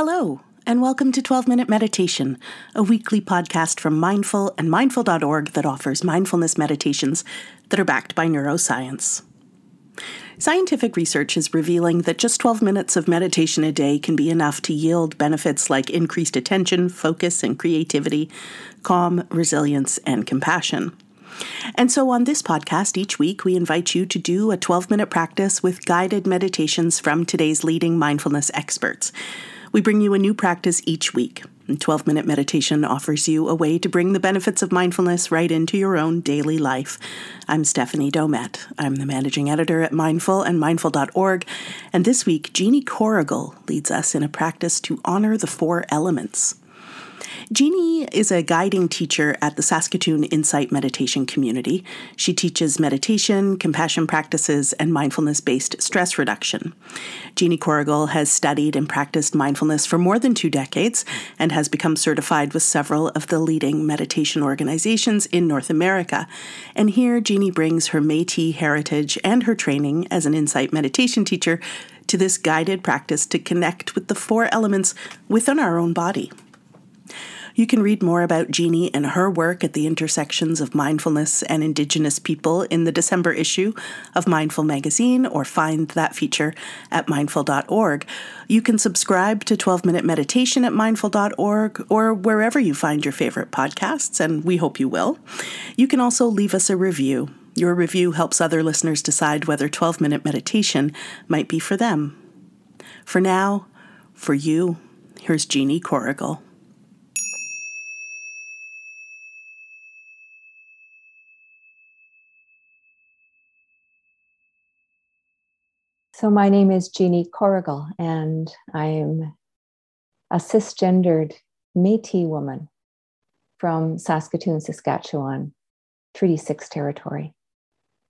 Hello, and welcome to 12 Minute Meditation, a weekly podcast from Mindful and Mindful.org that offers mindfulness meditations that are backed by neuroscience. Scientific research is revealing that just 12 minutes of meditation a day can be enough to yield benefits like increased attention, focus, and creativity, calm, resilience, and compassion. And so on this podcast, each week we invite you to do a 12 minute practice with guided meditations from today's leading mindfulness experts. We bring you a new practice each week. 12 Minute Meditation offers you a way to bring the benefits of mindfulness right into your own daily life. I'm Stephanie Domet. I'm the managing editor at Mindful and Mindful.org. And this week, Jeanne Corrigal leads us in a practice to honor the four elements. Jeanne is a guiding teacher at the Saskatoon Insight Meditation Community. She teaches meditation, compassion practices, and mindfulness based stress reduction. Jeanne Corrigal has studied and practiced mindfulness for more than two decades and has become certified with several of the leading meditation organizations in North America. And here, Jeanne brings her Metis heritage and her training as an insight meditation teacher to this guided practice to connect with the four elements within our own body. You can read more about Jeanne and her work at the intersections of mindfulness and Indigenous people in the December issue of Mindful Magazine or find that feature at mindful.org. You can subscribe to 12 Minute Meditation at mindful.org or wherever you find your favorite podcasts, and we hope you will. You can also leave us a review. Your review helps other listeners decide whether 12 Minute Meditation might be for them. For now, for you, here's Jeanne Corrigal. So, my name is Jeanne Corrigal, and I'm a cisgendered Metis woman from Saskatoon, Saskatchewan, Treaty 6 territory.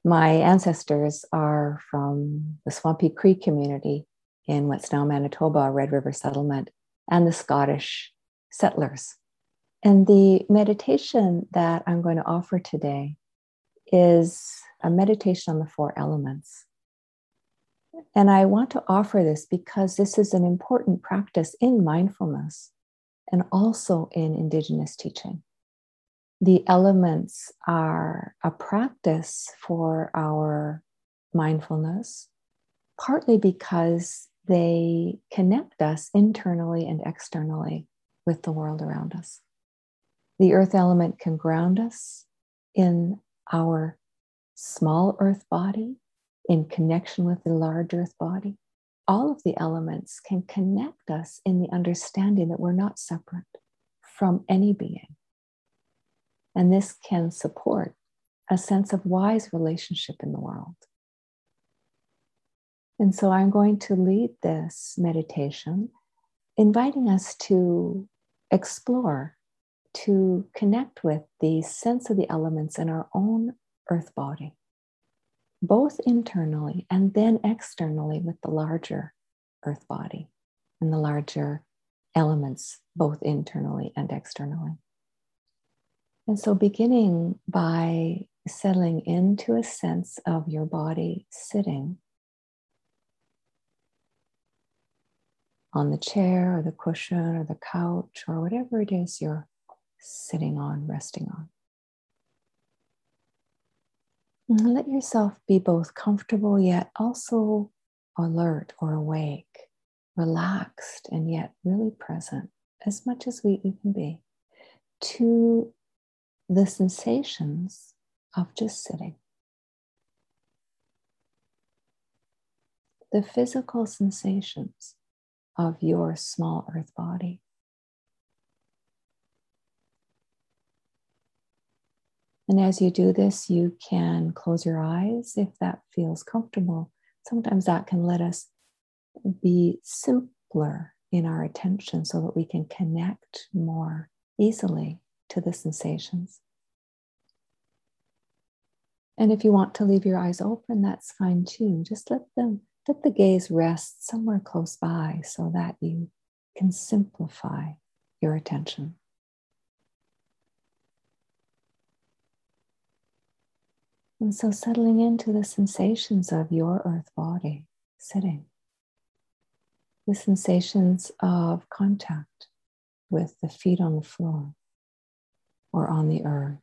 My ancestors are from the Swampy Cree community in what's now Manitoba, Red River Settlement, and the Scottish settlers. And the meditation that I'm going to offer today is a meditation on the four elements. And I want to offer this because this is an important practice in mindfulness and also in Indigenous teaching. The elements are a practice for our mindfulness, partly because they connect us internally and externally with the world around us. The earth element can ground us in our small earth body in connection with the large earth body. All of the elements can connect us in the understanding that we're not separate from any being. And this can support a sense of wise relationship in the world. And so I'm going to lead this meditation, inviting us to explore, to connect with the sense of the elements in our own earth body both internally and then externally with the larger earth body and the larger elements, both internally and externally. And so, beginning by settling into a sense of your body sitting on the chair or the cushion or the couch or whatever it is you're sitting on, resting on. And let yourself be both comfortable yet also alert or awake, relaxed and yet really present as much as we can be to the sensations of just sitting. The physical sensations of your small earth body. And as you do this, you can close your eyes if that feels comfortable. Sometimes that can let us be simpler in our attention so that we can connect more easily to the sensations. And if you want to leave your eyes open, that's fine too. Just let them let the gaze rest somewhere close by so that you can simplify your attention. And so settling into the sensations of your earth body sitting. the sensations of contact with the feet on the floor or on the earth.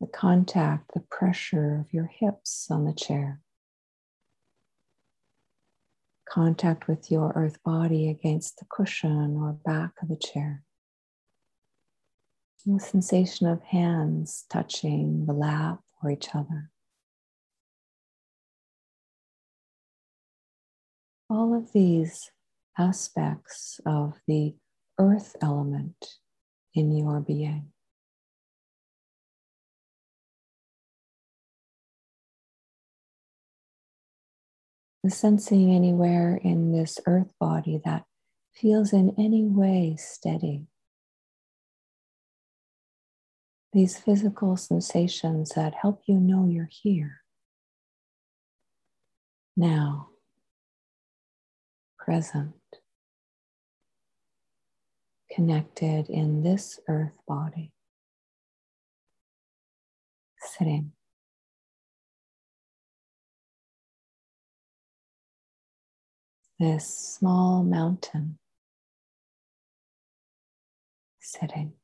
The contact, the pressure of your hips on the chair. Contact with your earth body against the cushion or back of the chair. The sensation of hands touching the lap or each other. All of these aspects of the earth element in your being. The sensing anywhere in this earth body that feels in any way steady. These physical sensations that help you know you're here. Now present, connected in this earth body, sitting. This small mountain sitting.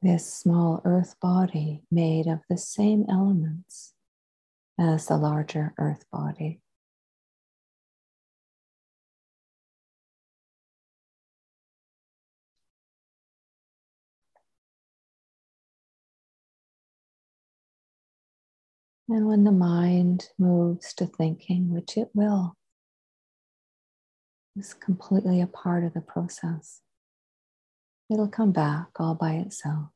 This small earth body made of the same elements as the larger earth body. And when the mind moves to thinking, which it will, is completely a part of the process. It'll come back all by itself.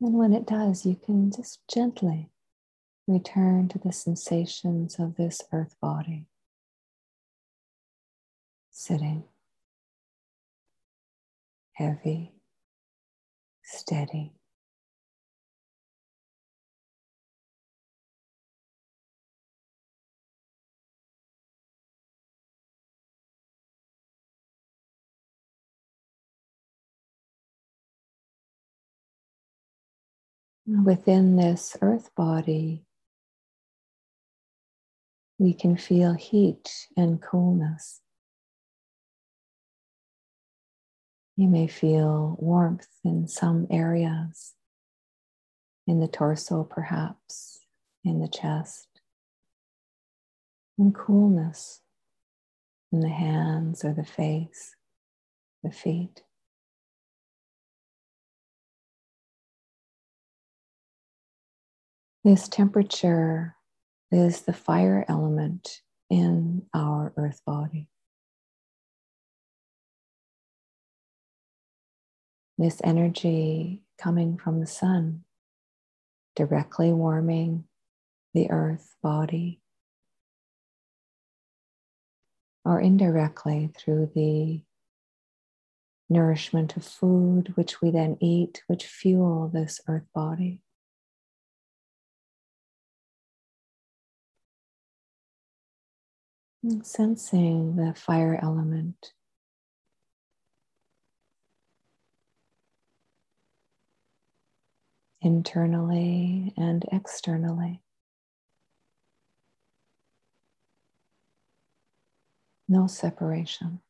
And when it does, you can just gently return to the sensations of this earth body. Sitting, heavy, steady. Within this earth body, we can feel heat and coolness. You may feel warmth in some areas, in the torso, perhaps, in the chest, and coolness in the hands or the face, the feet. This temperature is the fire element in our earth body. This energy coming from the sun, directly warming the earth body, or indirectly through the nourishment of food, which we then eat, which fuel this earth body. Sensing the fire element. Internally and externally. No separation.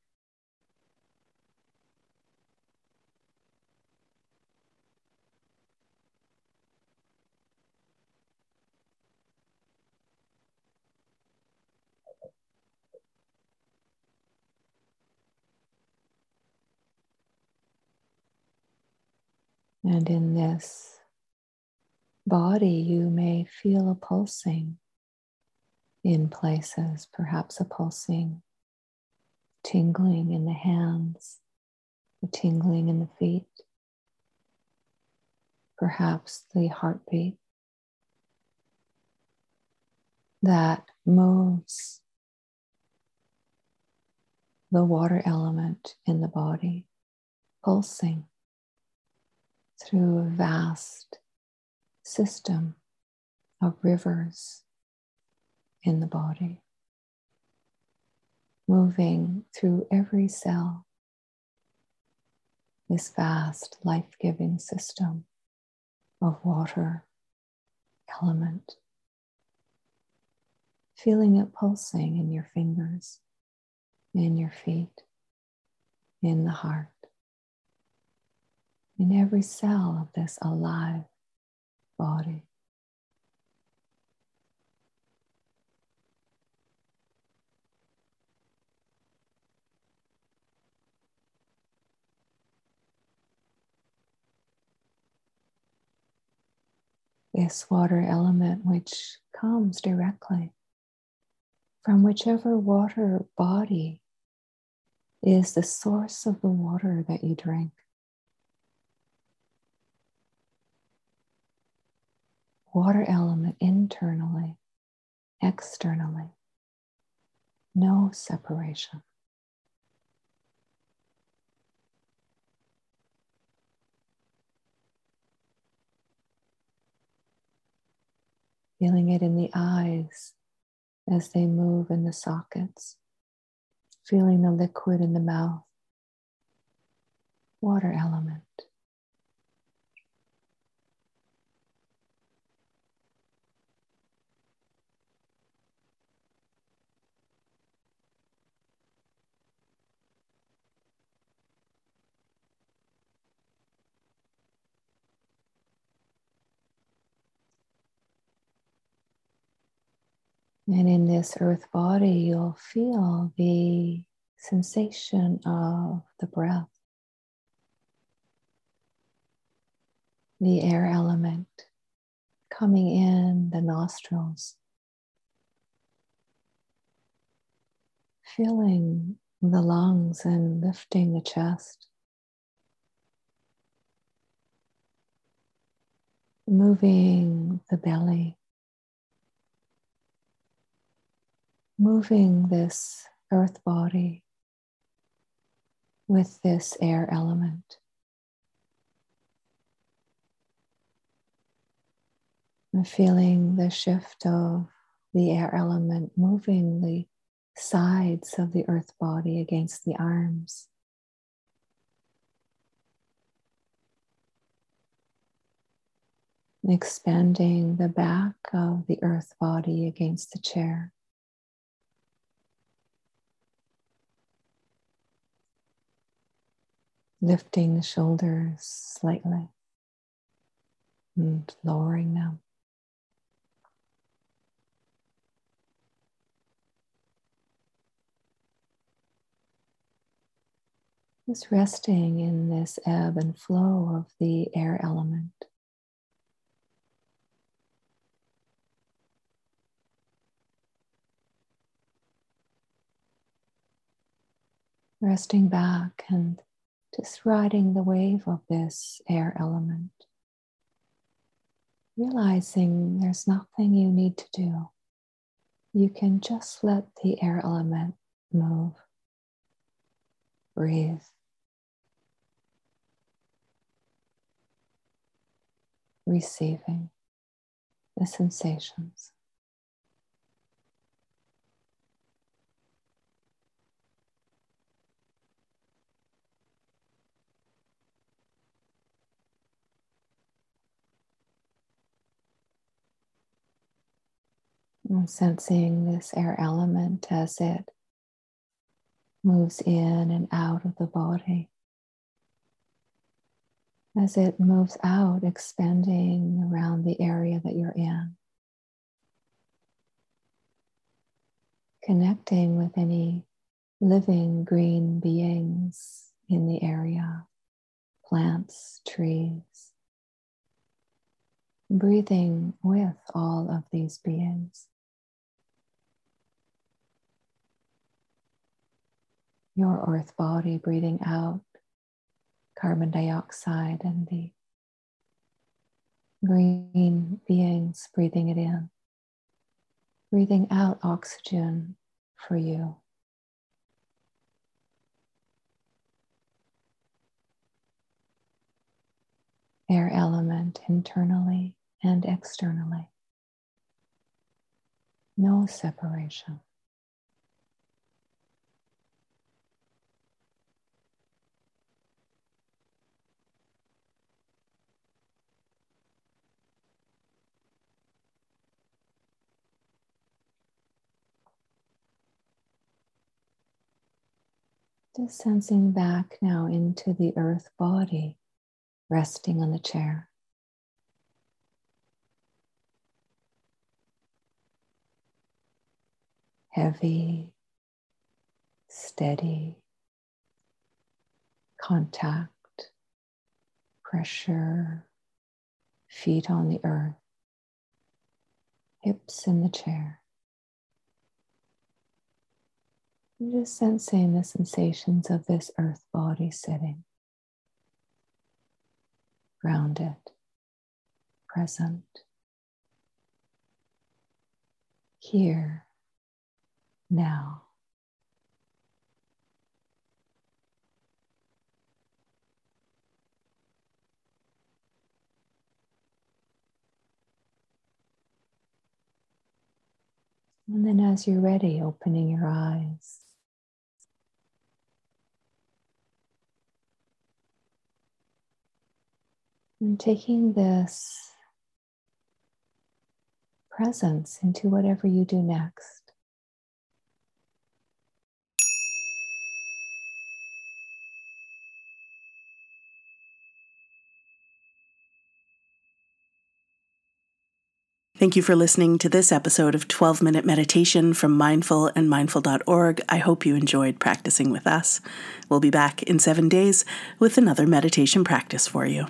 And in this body, you may feel a pulsing. In places, perhaps a pulsing, tingling in the hands, a tingling in the feet, perhaps the heartbeat that moves the water element in the body, pulsing through a vast system of rivers in the body, moving through every cell, this vast life giving system of water element. Feeling it pulsing in your fingers, in your feet, in the heart, in every cell of this alive body. this water element which comes directly from whichever water body is the source of the water that you drink. Water element internally, externally, no separation. feeling it in the eyes as they move in the sockets, feeling the liquid in the mouth, water element. And in this earth body, you'll feel the sensation of the breath, the air element coming in the nostrils, filling the lungs and lifting the chest. Moving the belly. Moving this earth body with this air element. And feeling the shift of the air element moving the sides of the earth body against the arms. Expanding the back of the earth body against the chair. Lifting the shoulders slightly and lowering them. Just resting in this ebb and flow of the air element. Resting back and just riding the wave of this air element. Realizing there's nothing you need to do. You can just let the air element move. Breathe. Receiving the sensations. Sensing this air element as it moves in and out of the body. As it moves out, expanding around the area that you're in. Connecting with any living green beings in the area, plants, trees. Breathing with all of these beings. Your earth body breathing out carbon dioxide and the green beings breathing it in, breathing out oxygen for you. Air element internally and externally. no separation. Just sensing back now into the earth body, resting on the chair. Heavy, steady, contact, pressure, feet on the earth, hips in the chair. Just sensing the sensations of this earth body sitting, grounded, present, here, now. And then, as you're ready, opening your eyes. And taking this presence into whatever you do next. Thank you for listening to this episode of 12 Minute Meditation from Mindful and Mindful.org. I hope you enjoyed practicing with us. We'll be back in seven days with another meditation practice for you.